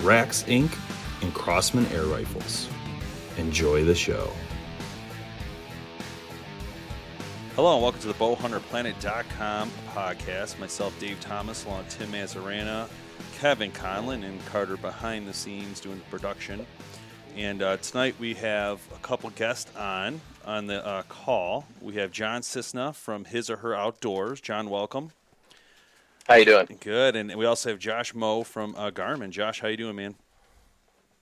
Rax Inc., and Crosman Air Rifles. Enjoy the show. Hello and welcome to the bowhunterplanet.com podcast. Myself, Dave Thomas, along with Tim Mazarana, Kevin Conlin, and Carter behind the scenes doing the production. And uh, tonight we have a couple guests on on the uh, call. We have John Cisna from His or Her Outdoors. John, welcome. How you doing? Good. And we also have Josh Moe from uh, Garmin. Josh, how you doing, man?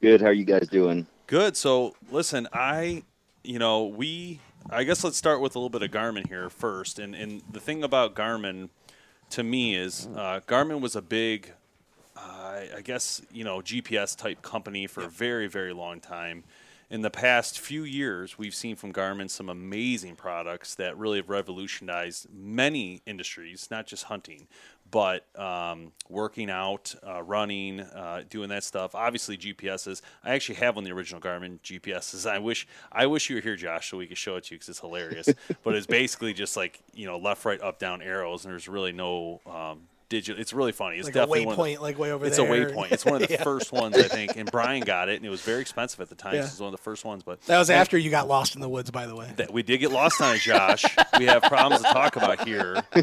Good. How are you guys doing? Good. So listen, I, you know, we, I guess let's start with a little bit of Garmin here first. And and the thing about Garmin, to me, is uh, Garmin was a big, uh, I guess you know, GPS type company for a very very long time. In the past few years, we've seen from Garmin some amazing products that really have revolutionized many industries, not just hunting, but um, working out, uh, running, uh, doing that stuff. Obviously, GPSs. I actually have one of the original Garmin GPSs. I wish I wish you were here, Josh, so we could show it to you because it's hilarious. but it's basically just like you know left, right, up, down arrows, and there's really no um, digital. It's really funny. It's like definitely a one of waypoint, like way over it's there. a waypoint. It's one of the Yeah. first ones I think, and Brian got it, and it was very expensive at the time. Yeah. So it was one of the first ones, but That was after you got lost in the woods, by the way. that we did get lost on it, Josh. we have problems to talk about here. Um,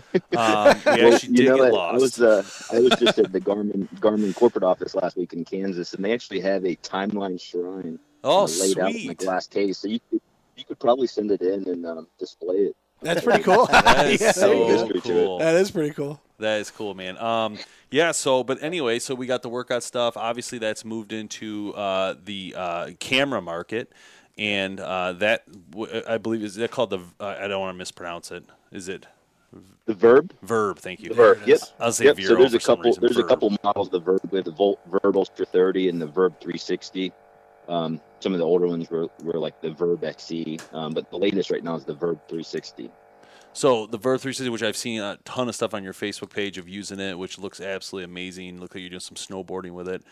we Well, actually did you know, get what? I lost. was uh, I was just at the Garmin Garmin corporate office last week in Kansas, and they actually have a timeline shrine oh, laid out in a glass case. So you could, you could probably send it in and um, display it. That's pretty cool. That is Yeah, there you go. so History cool. That is pretty cool. That is cool, man. Um, yeah. So, but anyway, so we got the workout stuff. Obviously, that's moved into uh, the uh, camera market, and uh, that w- I believe is that called the. Uh, I don't want to mispronounce it. Is it The VIRB. VIRB? Thank you. The VIRB. it Yep. I'll say Yep. Vero So there's for a couple. reason. There's a couple models. The VIRB with the Vol- VIRB Ultra 30 and the VIRB 360. Um, some of the older ones were, were like the VIRB XE, um, but the latest right now is the VIRB 360. So the VIRB 360, which I've seen a ton of stuff on your Facebook page of using it, which looks absolutely amazing. Look like you're doing some snowboarding with it.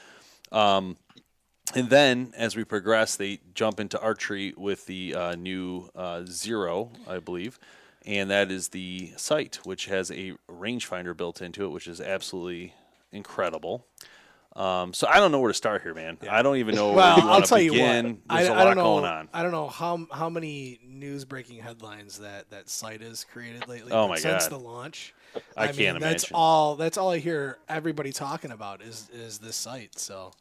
Um, and then as we progress, they jump into archery with the uh, new uh, Xero, I believe, and that is the sight, which has a rangefinder built into it, which is absolutely incredible. Um, so I don't know where to start here, man. I don't even know where Well, you I'll tell to you begin. what. There's I, a I lot don't know. going on. I don't know how how many news breaking headlines that that site has created lately. Oh my since God. the launch. I mean, can't That's imagine. all. That's all I hear everybody talking about is is this site. So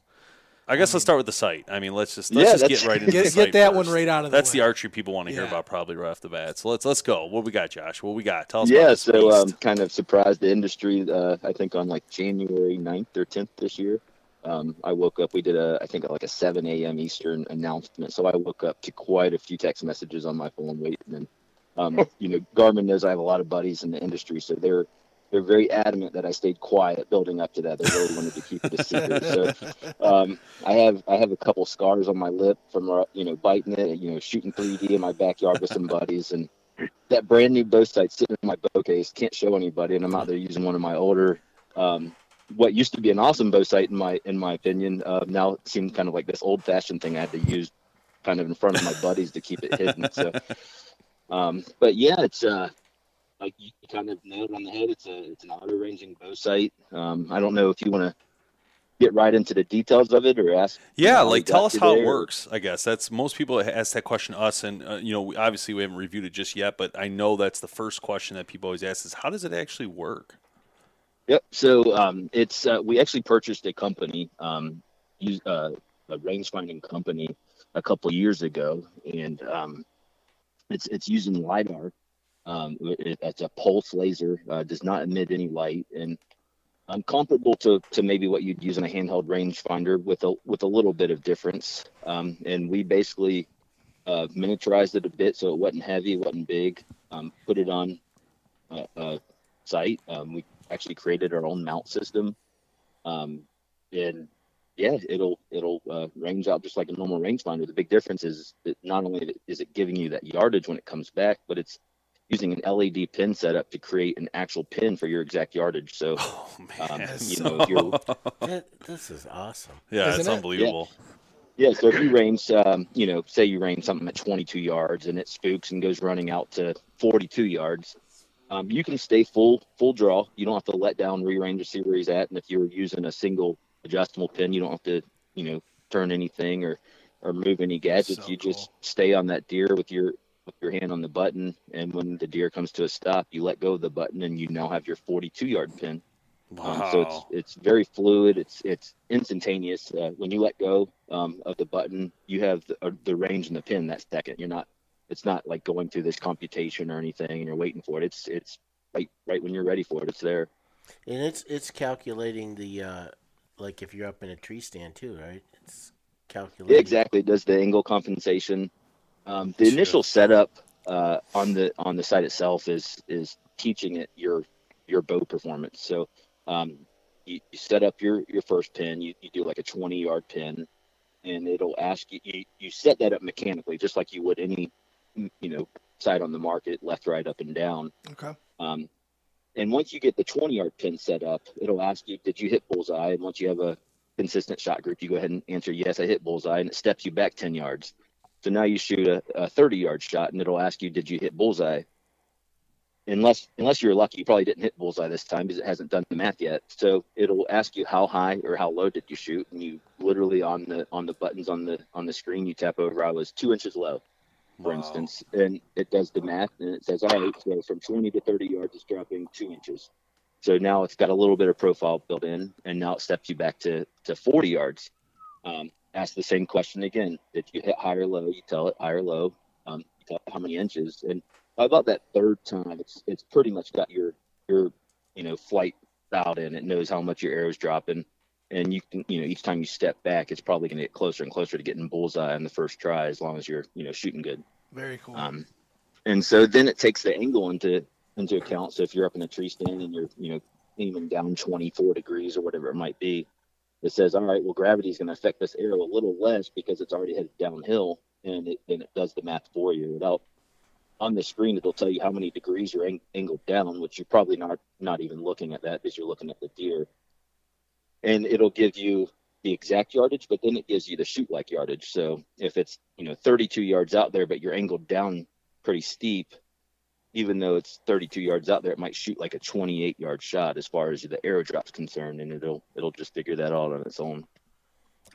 I guess let's start with the site. I mean, let's just let's Yeah, just get right into Get- the get site that one right out of the That's the archery people want to hear Yeah. about probably right off the bat. So let's let's go. What we got, Josh? What we got? Tell us. yeah, about so um, beast. kind of surprised the industry. Uh, I think on like January 9th or 10th this year, um, I woke up. We did a, I think like a 7 a.m. Eastern announcement. So I woke up to quite a few text messages on my phone waiting. And um, you know, Garmin knows I have a lot of buddies in the industry, so they're they're very adamant that I stayed quiet building up to that. They really wanted to keep it a secret. So um, I have I have a couple scars on my lip from uh, you know biting it, you know, shooting 3D in my backyard with some buddies, and that brand new bow sight sitting in my bow case. Can't show anybody, and I'm out there using one of my older, um, what used to be an awesome bow sight in my in my opinion. Uh, now it seems kind of like this old fashioned thing I had to use, kind of in front of my buddies to keep it hidden. So, um, but yeah, it's uh, like you kind of nailed it on the head. It's a it's an auto ranging bow sight. Um, I don't know if you want to get right into the details of it or ask. yeah, like tell us how it works. I guess that's most people ask that question to us, and uh, you know, we, obviously we haven't reviewed it just yet, but I know that's the first question that people always ask is how does it actually work? Yep. So um, it's uh, we actually purchased a company, um, use, uh, a range finding company, a couple years ago, and um, it's it's using lidar. Um, it, it's a pulse laser, uh, does not emit any light, and um, comparable to, to maybe what you'd use in a handheld rangefinder with a with a little bit of difference. Um, and we basically uh, miniaturized it a bit so it wasn't heavy, wasn't big. Um, put it on a, a site. Um, we actually created our own mount system, um, and yeah, it'll it'll uh, range out just like a normal rangefinder. The big difference is that not only is it giving you that yardage when it comes back, but it's using an LED pin setup to create an actual pin for your exact yardage. So, Oh um, man. you know, if you're That, this is awesome. yeah, Isn't it's it? unbelievable. Yeah, so if you range, um, you know, say you range something at 22 yards and it spooks and goes running out to 42 yards, um, you can stay full full draw. You don't have to let down re-range to see where he's at. And if you're using a single adjustable pin, you don't have to, you know, turn anything or or move any gadgets. So you cool. just stay on that deer with your with your hand on the button, and when the deer comes to a stop, you let go of the button, and you now have your 42 yard pin. Um, Wow. so it's it's very fluid. It's it's instantaneous. Uh, when you let go um, of the button, you have the, uh, the range and the pin that second. You're not. It's not like going through this computation or anything, and you're waiting for it. It's it's right right when you're ready for it. It's there. And it's it's calculating the uh, like if you're up in a tree stand too, right? It's calculating. Yeah, exactly. It does the angle compensation. Um, the Sure. initial setup uh, on the on the site itself is is teaching it your your bow performance. So um, you, you set up your your first pin. You, you do like a 20 yard pin, and it'll ask you, you you set that up mechanically, just like you would any you know site on the market, left, right, up, and down. Okay. Um, and once you get the 20 yard pin set up, it'll ask you, did you hit bullseye? And once you have a consistent shot group, you go ahead and answer, yes, I hit bullseye. And it steps you back 10 yards. So now you shoot a, a 30 yard shot and it'll ask you, did you hit bullseye? Unless, unless you're lucky, you probably didn't hit bullseye this time because it hasn't done the math yet. So it'll ask you how high or how low did you shoot, and you literally on the on the buttons on the on the screen you tap over. I was two inches low for Wow. instance, and it does the math and it says, all right, so from 20 to 30 yards, it's dropping two inches. So now it's got a little bit of profile built in, and now it steps you back to, to 40 yards. Um, ask the same question again. Did you hit high or low? You tell it high or low. Um, you tell it how many inches. And by about that third time, it's it's pretty much got your your you know flight dialed in. It knows how much your arrow's dropping, and you can you know each time you step back, it's probably going to get closer and closer to getting bullseye on the first try, as long as you're you know shooting good. Very cool. Um, and so then it takes the angle into into account. So if you're up in a tree stand and you're you know aiming down 24 degrees or whatever it might be, it says, all right, well gravity is going to affect this arrow a little less because it's already headed downhill, and it then it does the math for you without. On the screen, it'll tell you how many degrees you're ang- angled down, which you're probably not not even looking at that because you're looking at the deer. And it'll give you the exact yardage, but then it gives you the shoot like yardage. So if it's you know 32 yards out there, but you're angled down pretty steep, even though it's 32 yards out there, it might shoot like a 28 yard shot as far as the arrow drop's concerned, and it'll it'll just figure that out on its own.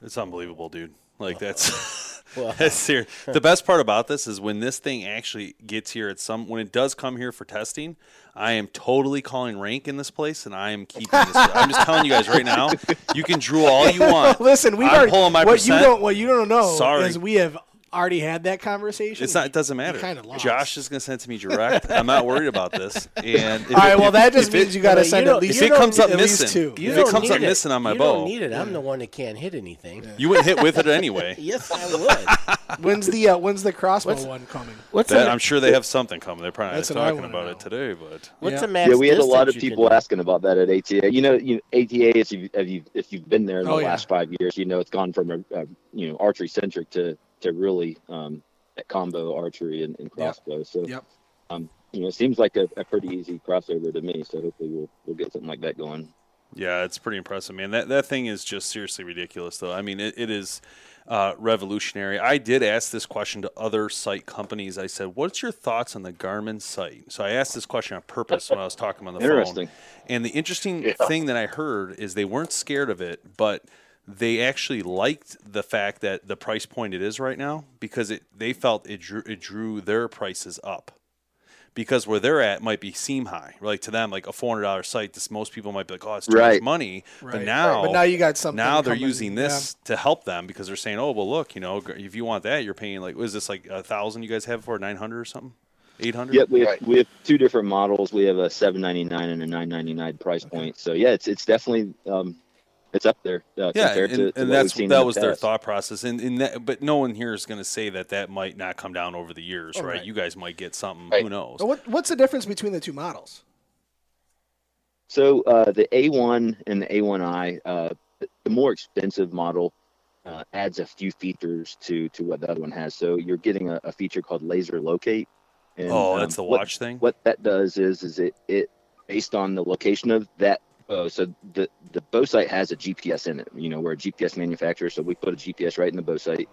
It's unbelievable, dude. Like that's Wow. that's serious. The best part about this is when this thing actually gets here at some when it does come here for testing, I am totally calling rank in this place and I am keeping this. I'm just telling you guys right now, you can drool all you want. Listen, we've I'm pulling my what percent. you don't what you don't know Sorry. is we have already had that conversation. It's not. It doesn't matter. kinda lost. Josh is going to send it to me direct. I'm not worried about this. And if All right, it- well if- that just means it- you got to send at least if it comes up at least missing, two. If it comes up need missing on my you bow- don't need it. I'm the one that can't hit anything. you wouldn't hit with it anyway. Yes, I would. When's the uh, when's the crossbow What's- one coming? What's That, a, I'm sure they have something coming. They're probably not That's what I talking about know. it today, but what's Yeah. a max yeah, we had a lot of people asking about that at ATA. You know, you ATA if you if you if you've been there in the Oh, yeah. last five years, you know it's gone from a, a you know archery centric to to really um, that combo archery and, and crossbow. So Yep. um, you know, it seems like a, a pretty easy crossover to me. So hopefully we'll we'll get something like that going. Yeah, it's pretty impressive, man. That that thing is just seriously ridiculous, though. I mean, it, it is uh, revolutionary. I did ask this question to other site companies. I said, "What's your thoughts on the Garmin site?" So I asked this question on purpose when I was talking on the Interesting. phone. And the interesting thing that I heard is they weren't scared of it, but they actually liked the fact that the price point it is right now because it they felt it drew it drew their prices up because where they're at might be seem high. Like to them, like a four hundred dollar site, this most people might be like, oh, it's too much Right. money. But Right. now, But now you got something Now they're coming- using this to help them because they're saying, oh, well, look, you know, if you want that, you're paying like, was this like a thousand? You guys have for nine hundred or something? Eight hundred? Yep, we have, we have two different models. We have a seven ninety nine and a nine ninety nine price point. So yeah, it's it's definitely um, it's up there uh, Yeah, compared and, to, to and that's we've that the was their thought process, and, and that, but no one here is going to say that that might not come down over the years, Oh, right? right. You guys might get something. Right. Who knows? What what's the difference between the two models? So uh, the A1 and the A1i, uh, the more expensive model uh, adds a few features to to what the other one has. So you're getting a, a feature called laser locate. And, oh, um, that's the what- watch thing. what that does is is it it based on the location of that bow. So the the bow sight has a GPS in it. You know, we're a GPS manufacturer, so we put a GPS right in the bow sight.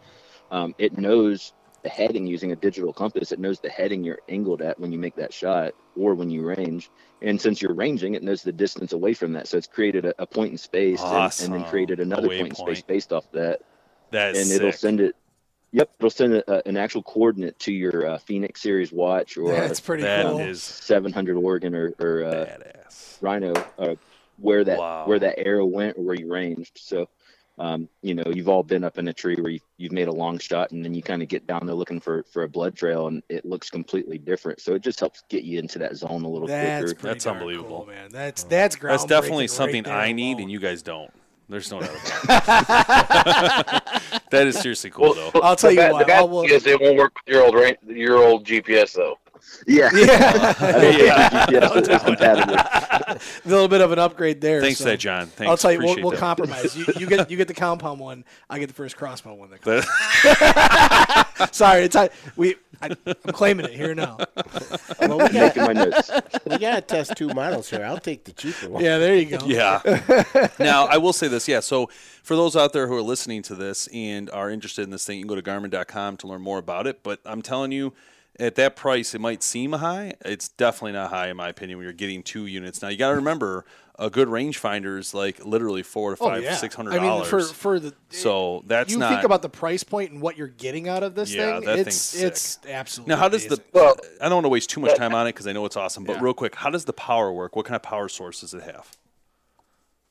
Um, it knows the heading using a digital compass. It knows the heading you're angled at when you make that shot or when you range. And since you're ranging, it knows the distance away from that. So it's created a, a point in space and, and then created another point in space based off that That's and sick. it'll send it. Yep, it'll send a, an actual coordinate to your uh, Fenix Series watch or That's pretty That cool. is 700 Oregon or, or uh, badass. Rhino, uh, where that Wow. where that arrow went or where you ranged. So, um, you know, you've all been up in a tree where you, you've made a long shot and then you kind of get down there looking for for a blood trail and it looks completely different. So it just helps get you into that zone a little That's quicker. That's unbelievable. cool, man. That's that's groundbreaking. That's definitely something there I need, alone. and you guys don't. There's no doubt that is seriously cool, though. I'll tell the you bad, what, The bad I'll- thing is it won't work with your old your old GPS though. Yeah. Yeah, I Yeah. GPS is compatible. a little bit of an upgrade there. Thanks so. that, John. Thanks. I'll tell you, we'll, we'll compromise. You, you get you get the compound one. I get the first crossbow one. That That- Sorry, it's I, we. I, I'm claiming it here now. Well, we got Making my notes. we got to test two models here. I'll take the cheaper one. Yeah, there you go. Yeah. now, I will say this. Yeah. So, for those out there who are listening to this and are interested in this thing, you can go to garmin.com to learn more about it. But I'm telling you, at that price, it might seem high. It's definitely not high, in my opinion, when you're getting two units. Now, you got to remember, a good rangefinder is like literally four to Oh five, yeah. six hundred I mean, for for the so that's you not. think about the price point and what you're getting out of this Yeah, thing. that it's thing's it's absolutely. now, how does the? Well- I don't want to waste too much time on it because I know it's awesome. But Yeah. real quick, how does the power work? What kind of power source does it have?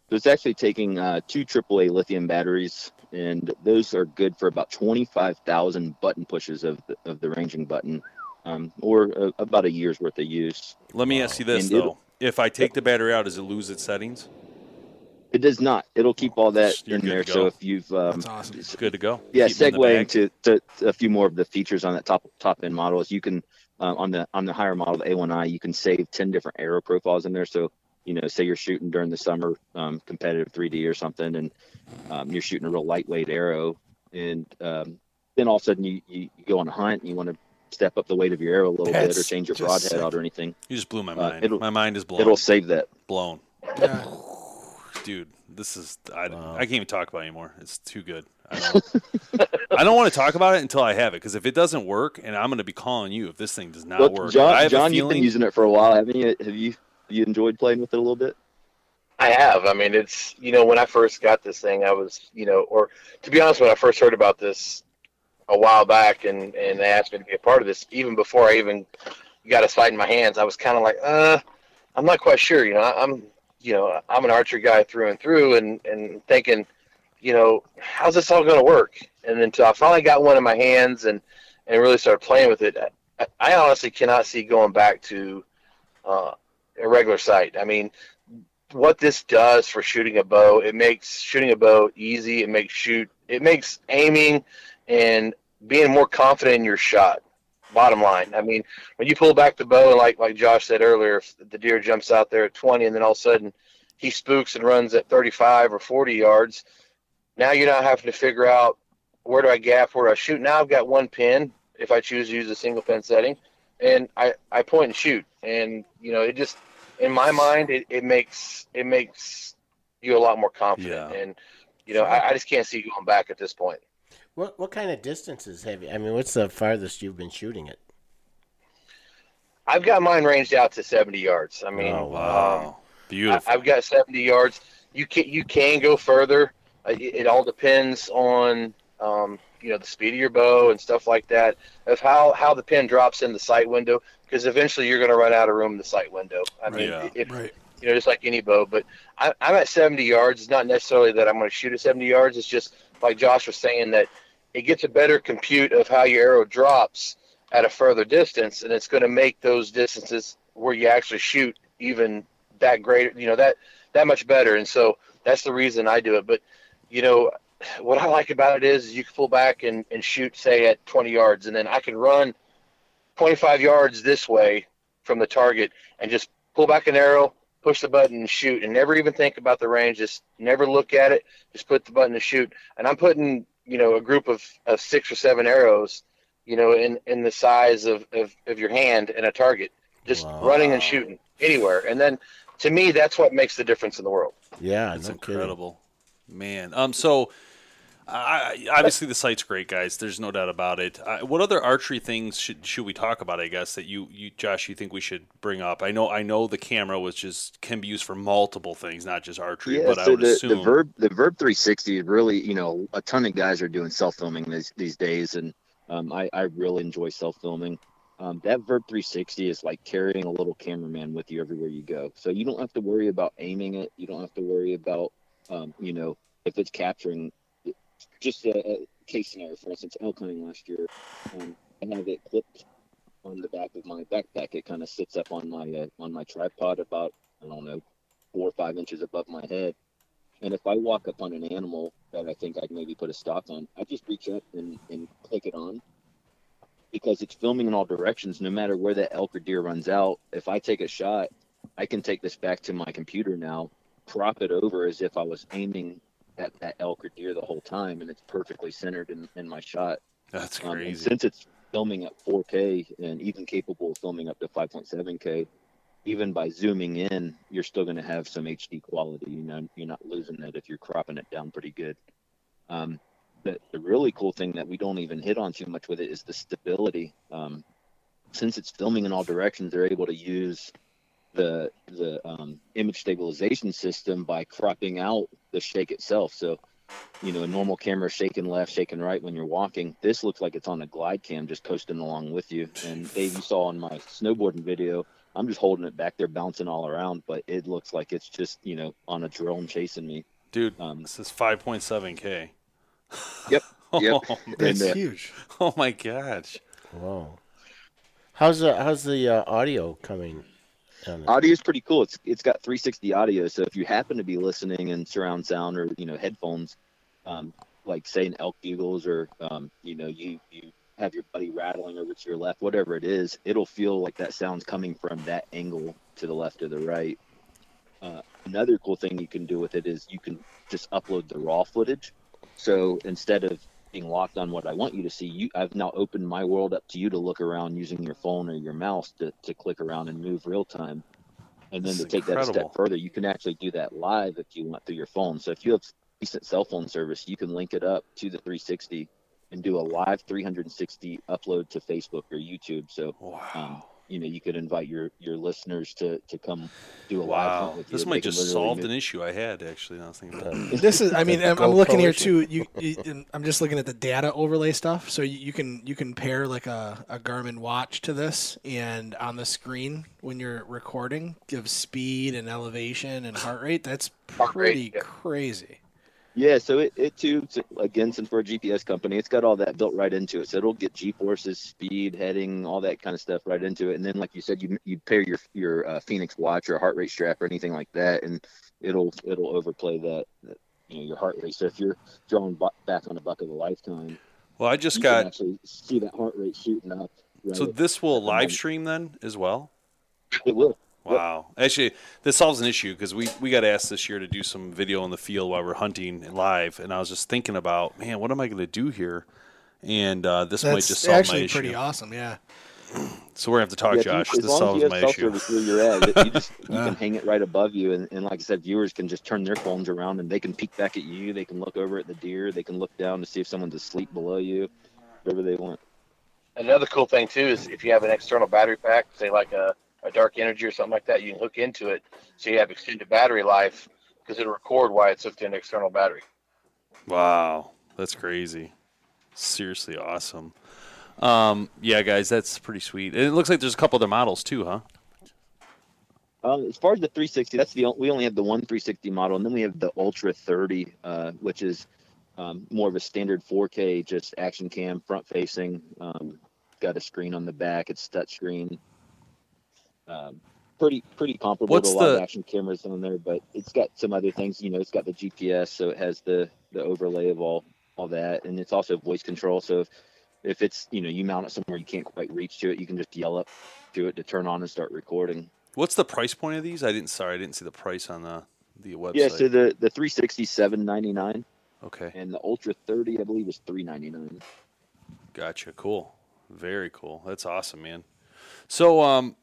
So it's actually taking uh, two AAA lithium batteries, and those are good for about 25,000 button pushes of the, of the ranging button, um, or uh, about a year's worth of use. Let me ask you this And though: If I take the battery out, does it lose its settings? It does not. It'll keep all that You're in there. So if you've um, That's awesome. It's good to go. yeah, Keep 'em in the segueing to, to a few more of the features on that top top end model is you can uh, on the on the higher model, the A1i, you can save 10 different arrow profiles in there. So you know, say you're shooting during the summer um, competitive 3D or something, and um, you're shooting a real lightweight arrow, and um, then all of a sudden you, you, you go on a hunt and you want to step up the weight of your arrow a little bit or change your broadhead sick. out or anything. You just blew my Uh, mind. it'll- my mind is blown. It'll save that. blown, Yeah. dude. This is I, Wow. I can't even talk about it anymore. It's too good. I don't, I don't want to talk about it until I have it because if it doesn't work, and I'm going to be calling you if this thing does not Well, work. I John, have John a you've been using it for a while, haven't you? Have you you enjoyed playing with it a little bit? I have. I mean, it's you know when I first got this thing, I was you know, or to be honest, when I first heard about this a while back, and and they asked me to be a part of this, even before I even got a sight in my hands, I was kind of like, uh, I'm not quite sure. You know, I'm you know I'm an archer guy through and through, and and thinking, you know, how's this all going to work? And until I finally got one in my hands and and really started playing with it, I, I honestly cannot see going back to uh, a regular sight. I mean what this does for shooting a bow, it makes shooting a bow easy. It makes shoot, it makes aiming and being more confident in your shot. Bottom line, I mean, when you pull back the bow, and like like Josh said earlier, if the deer jumps out there at 20, and then all of a sudden he spooks and runs at 35 or 40 yards, now you're not having to figure out where do I gap, where do I shoot. Now I've got one pin if I choose to use a single pin setting, and I I point and shoot, and you know it just in my mind, it, it makes it makes you a lot more confident, Yeah. and you know I, I just can't see going back at this point. What what kind of distances have you? I mean, what's the farthest you've been shooting it? I've got mine ranged out to 70 yards. I mean, Oh, wow, um, beautiful. I, I've got 70 yards. You can you can go further. Uh, It, it all depends on um, you know the speed of your bow and stuff like that, of how how the pin drops in the sight window. Because eventually you're going to run out of room in the sight window. I mean, Yeah. if, Right. you know, just like any bow. But I, I'm at 70 yards. It's not necessarily that I'm going to shoot at 70 yards. It's just like Josh was saying that it gets a better compute of how your arrow drops at a further distance, and it's going to make those distances where you actually shoot even that greater, you know, that that much better. And so that's the reason I do it. But you know, what I like about it is you can pull back and, and shoot, say, at 20 yards, and then I can run 25 yards this way from the target and just pull back an arrow, push the button and shoot, and never even think about the range. Just never look at it. Just put the button to shoot. And I'm putting you know a group of, of six or seven arrows, you know, in in the size of of, of your hand and a target, just Wow. running and shooting anywhere. And then to me, that's what makes the difference in the world. Yeah, it's no kidding. incredible, man. Um, so I, I- obviously the site's great, guys. There's no doubt about it. Uh, what other archery things should should we talk about? I guess that you, you, Josh, you think we should bring up? I know, I know the camera was just can be used for multiple things, not just archery. Yeah, but I so would the, assume the VIRB the VIRB 360 is really, you know, a ton of guys are doing self filming these these days, and um, I I really enjoy self filming. Um, that VIRB 360 is like carrying a little cameraman with you everywhere you go. So you don't have to worry about aiming it. You don't have to worry about, um, you know, if it's capturing. Just a, a case scenario, for instance, elk hunting last year, um, I have it clipped on the back of my backpack. It kind of sits up on my uh, on my tripod about I don't know four or five inches above my head. And if I walk up on an animal that I think I can maybe put a stock on, I just reach up and, and click it on because it's filming in all directions. No matter where that elk or deer runs out, if I take a shot, I can take this back to my computer now, prop it over as if I was aiming at that elk or deer the whole time, and it's perfectly centered in, in my shot. that's Um, crazy. since it's filming at 4K and even capable of filming up to 5.7K, even by zooming in, you're still going to have some HD quality. You know, you're not losing that if you're cropping it down pretty good. Um, the, the really cool thing that we don't even hit on too much with it is the stability. Um, since it's filming in all directions, they're able to use the the um, image stabilization system by cropping out the shake itself. So you know, a normal camera shaking left, shaking right when you're walking. This looks like it's on a glide cam just coasting along with you. And Dave, you saw on my snowboarding video, I'm just holding it back there, bouncing all around, but it looks like it's just, you know, on a drone chasing me. Dude, Um, this is 5.7K. Yep, Oh, yep. man. It's And, uh, huge. oh my gosh. Wow. How's the how's the uh, audio coming? Audio is pretty cool. It's it's got 360 audio, so if you happen to be listening in surround sound or you know headphones, um, like say in elk bugles or um, you know you you have your buddy rattling over to your left, whatever it is, it'll feel like that sound's coming from that angle to the left or the right. Uh, another cool thing you can do with it is you can just upload the raw footage. So instead of being locked on what I want you to see, you I've now opened my world up to you to look around using your phone or your mouse to, to click around and move real time. And then This to take that step further, you can actually do that live if you want through your phone. So if you have decent cell phone service, you can link it up to the 360 and do a live 360 upload to Facebook or YouTube. So Wow. um, you know you could invite your your listeners to to come do a live hunt wow. with you. This might just literally solve move- an issue I had, actually. I was thinking about. this is. I mean, I'm, I'm looking here too. You, you, I'm just looking at the data overlay stuff. So you, you can you can pair like a, a Garmin watch to this, and on the screen when you're recording, give speed and elevation and heart rate. That's Heart rate, pretty yeah. crazy. Yeah, so it, it too, again, since we're a GPS company, it's got all that built right into it. So it'll get G forces, speed, heading, all that kind of stuff right into it. And then, like you said, you you pair your your uh, Fenix watch or heart rate strap or anything like that, and it'll it'll overplay that, that you know your heart rate. So if you're drawing bu- back on a buck of a lifetime, Well, I just you got. can actually see that heart rate shooting up. Right So this will live stream then as well? It will. Yep. Wow. Actually, this solves an issue because we, we got asked this year to do some video in the field while we're hunting live. And I was just thinking about, man, what am I going to do here? And uh, this might just solve my actually issue. pretty awesome. Yeah. So we're going to have to talk, Yeah, if you- Josh. this solves my issue. you're at, you just you can hang it right above you, and, and like I said, viewers can just turn their phones around and they can peek back at you. They can look over at the deer. They can look down to see if someone's asleep below you, whatever they want. Another cool thing too is if you have an external battery pack, say like a, a dark energy or something like that, you can hook into it so you have extended battery life because it'll record why it's hooked to an external battery. Wow. That's crazy. Seriously awesome. Um, yeah, guys, that's pretty sweet. And it looks like there's a couple other models too, huh? Um, as far as the 360, that's the on- we only have the one 360 model, and then we have the Ultra 30, uh, which is um, more of a standard 4K, just action cam, front facing. Um, got a screen on the back. It's touch screen. Um, pretty pretty comparable What's to a lot the- of action cameras on there, but it's got some other things. You know, it's got the GPS, so it has the the overlay of all all that, and it's also voice control. So if if it's you know you mount it somewhere you can't quite reach to it, you can just yell up to it to turn on and start recording. What's the price point of these? I didn't. Sorry, I didn't see the price on the the website. Yeah, so the the three sixty seven ninety nine. okay, and the Ultra 30 I believe is 399. gotcha. Cool. Very cool. That's awesome, man. So, um,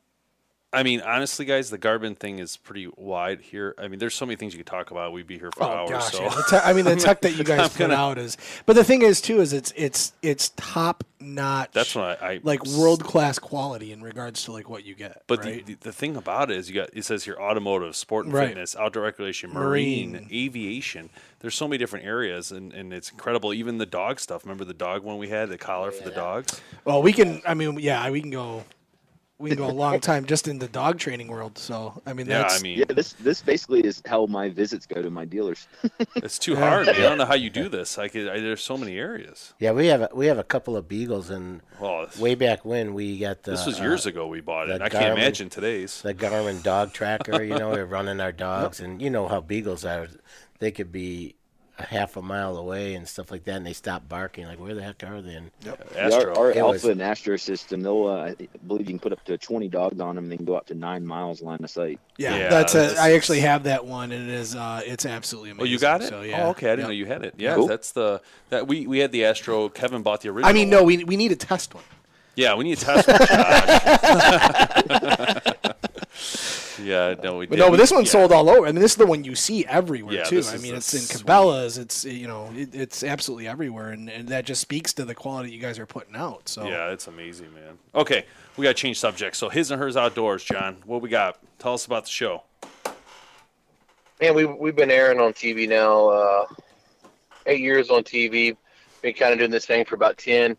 I mean, honestly, guys, the Garmin thing is pretty wide here. I mean, there's so many things you could talk about. We'd be here for Oh hours. gosh, so yeah. Te- I mean the tech that you guys put gonna- out is, but the thing is too is it's it's it's top notch. that's what I, I like world class quality in regards to like what you get. But right? the, the, the thing about it is, you got it says here automotive, sport and Right. fitness, outdoor recreation, marine, Marine. aviation. There's so many different areas, and, and it's incredible. Even the dog stuff. Remember the dog one we had, the collar for the dogs. well, we can. I mean, yeah, we can go. We can go a long time just in the dog training world. So I mean, Yeah, that's I mean, Yeah, this this basically is how my visits go to my dealers. it's too hard. Man. I don't know how you do this. Like, I, there's so many areas. Yeah, we have a, we have a couple of beagles, and Well, this- way back when we got the this was uh, years ago we bought it. the I can't imagine today's. the Garmin dog tracker. You know, we're running our dogs, and you know how beagles are. They could be a half a mile away and stuff like that, and they stop barking. Like, where the heck are they? And Astro. Our, our Alpha was- and Astro system, they'll uh, I believe you can put up to 20 dogs on them, and they can go up to nine miles line of sight. yeah. Yeah, that's a. this I actually have that one, and it is. Uh, it's absolutely amazing. Oh, you got it? So yeah. Oh, okay. I didn't Yep. know you had it. Yeah, Cool. that's the that we we had the Astro. Kevin bought the original. I mean, no, we we need a test one. Yeah, we need a test one, Josh. yeah, no, we But did. no, but this one's yeah. sold all over. I mean, this is the one you see everywhere Yeah, too. I mean, it's in sweet- Cabela's. It's you know, it, it's absolutely everywhere, and, and that just speaks to the quality you guys are putting out. So Yeah, it's amazing, man. Okay, we got to change subjects. So his and hers outdoors, John. What we got? Tell us about the show. Man, we we've been airing on TV now, uh, eight years on TV. Been kind of doing this thing for about ten.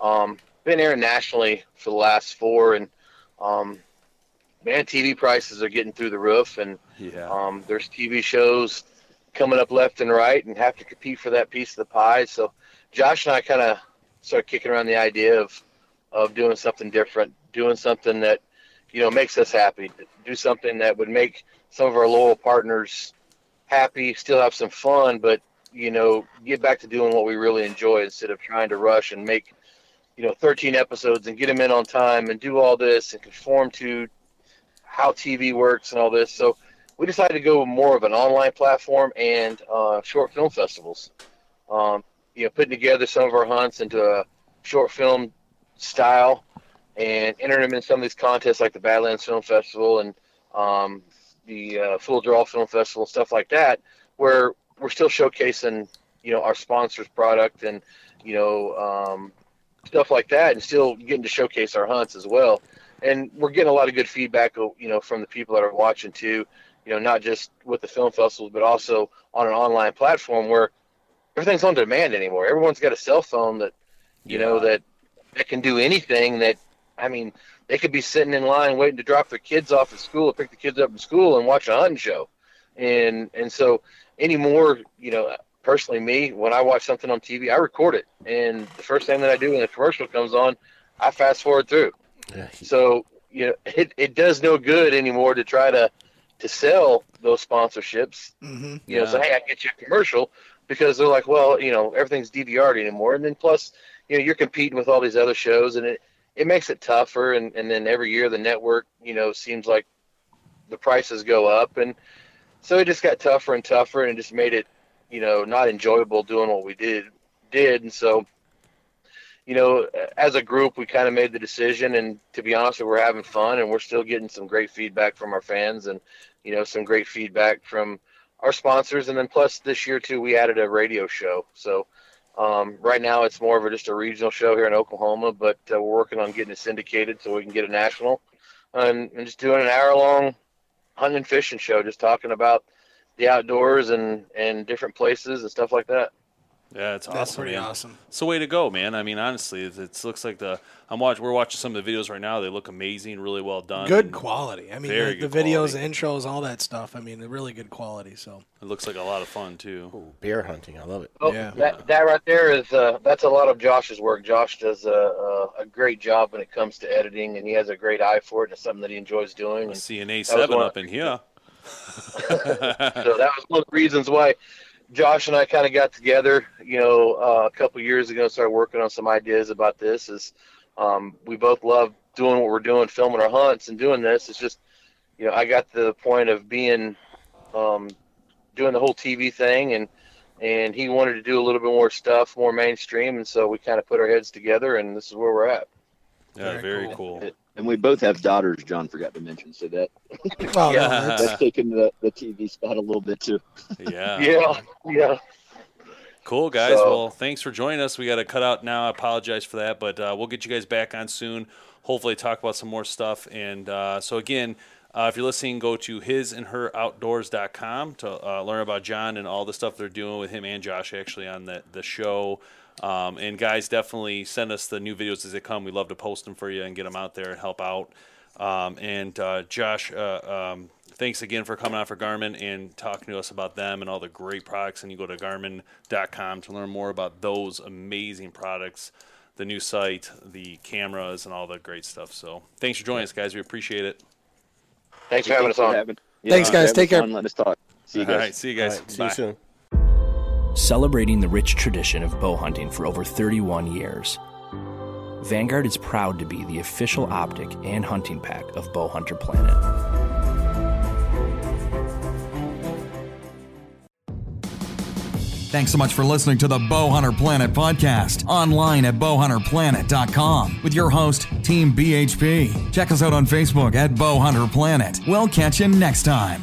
Um, been airing nationally for the last four, and um, man, TV prices are getting through the roof, and Yeah. um, there's TV shows coming up left and right, and have to compete for that piece of the pie. So, Josh and I kind of started kicking around the idea of of doing something different, doing something that you know makes us happy, do something that would make some of our loyal partners happy, still have some fun, but you know, get back to doing what we really enjoy instead of trying to rush and make you know 13 episodes and get them in on time and do all this and conform to how TV works and all this. So we decided to go more of an online platform and uh, short film festivals. Um, you know, putting together some of our hunts into a short film style and entering them in some of these contests like the Badlands Film Festival and um, the uh, Full Draw Film Festival and stuff like that, where we're still showcasing, you know, our sponsors' product and, you know, um, stuff like that, and still getting to showcase our hunts as well. And we're getting a lot of good feedback, uh, you know, from the people that are watching too. You know, not just with the film festivals, but also on an online platform where everything's on demand anymore. Everyone's got a cell phone that, you know, that that can do anything. That I mean, they could be sitting in line waiting to drop their kids off at school, or pick the kids up from school, and watch a hunting show. And and so anymore, you know, personally, me when I watch something on TV, I record it, and the first thing that I do when the commercial comes on, I fast forward through. Yeah. So you know, it, it does no good anymore to try to to sell those sponsorships. hmm You know, say hey, I can get you a commercial because they're like, well, you know, everything's DVR'd anymore, and then plus, you know, you're competing with all these other shows, and it it makes it tougher. And and then every year the network, you know, seems like the prices go up, and so it just got tougher and tougher, and it just made it, you know, not enjoyable doing what we did did, and so you know, as a group, we kind of made the decision, and to be honest, we're having fun, and we're still getting some great feedback from our fans, and you know, some great feedback from our sponsors, and then plus this year too, we added a radio show. So um, right now, it's more of a, just a regional show here in Oklahoma, but uh, we're working on getting it syndicated so we can get a national, and, and just doing an hour-long hunting and fishing show, just talking about the outdoors and and different places and stuff like that. Yeah, it's awesome. That's awesome. pretty man. awesome. It's the way to go, man. I mean, honestly, it, it looks like the I'm watching. We're watching some of the videos right now. They look amazing, really well done. Good quality. I mean, Very the, the videos, the intros, all that stuff. I mean, they're really good quality. So It looks like a lot of fun too. Ooh, bear hunting. I love it. Oh, Yeah. that that right there is uh, that's a lot of Josh's work. Josh does a, a, a great job when it comes to editing, and he has a great eye for it. And it's something that he enjoys doing. I And see an a seven up in here. so that was one of the reasons why Josh and I kind of got together, you know, uh, a couple years ago, and started working on some ideas about this. Is um, we both love doing what we're doing, filming our hunts and doing this. It's just you know, I got to the point of being um, doing the whole TV thing, and and he wanted to do a little bit more stuff, more mainstream, and so we kind of put our heads together, and this is where we're at. Yeah, Very very, cool. cool. And we both have daughters. John forgot to mention, so that Oh, Yeah. that's- that's taken the, the TV spot a little bit too. Yeah. Yeah, yeah. Cool, guys. So- well, thanks for joining us. We got to cut out now. I apologize for that, but uh, we'll get you guys back on soon. Hopefully, talk about some more stuff. And uh, so, again, uh, if you're listening, go to hisandheroutdoors.com to uh, learn about John and all the stuff they're doing with him and Josh actually on the, the show. Um, and guys, definitely send us the new videos as they come. We love to post them for you and get them out there and help out. Um, and uh, Josh, uh, um, thanks again for coming on for Garmin and talking to us about them and all the great products. And you go to garmin.com to learn more about those amazing products, the new site, the cameras, and all the great stuff. So thanks for joining us, guys. We appreciate it. Thanks for having us on. having- Thanks, guys. Take care. fun, Letting us talk. See you guys. right, see you guys. right, see you soon. Celebrating the rich tradition of bow hunting for over 31 years. Vanguard is proud to be the official optic and hunting pack of Bow Hunter Planet. Thanks so much for listening to the Bowhunter Planet podcast online at bowhunterplanet.com with your host, Team BHP. Check us out on Facebook at Bowhunter Planet. We'll catch you next time.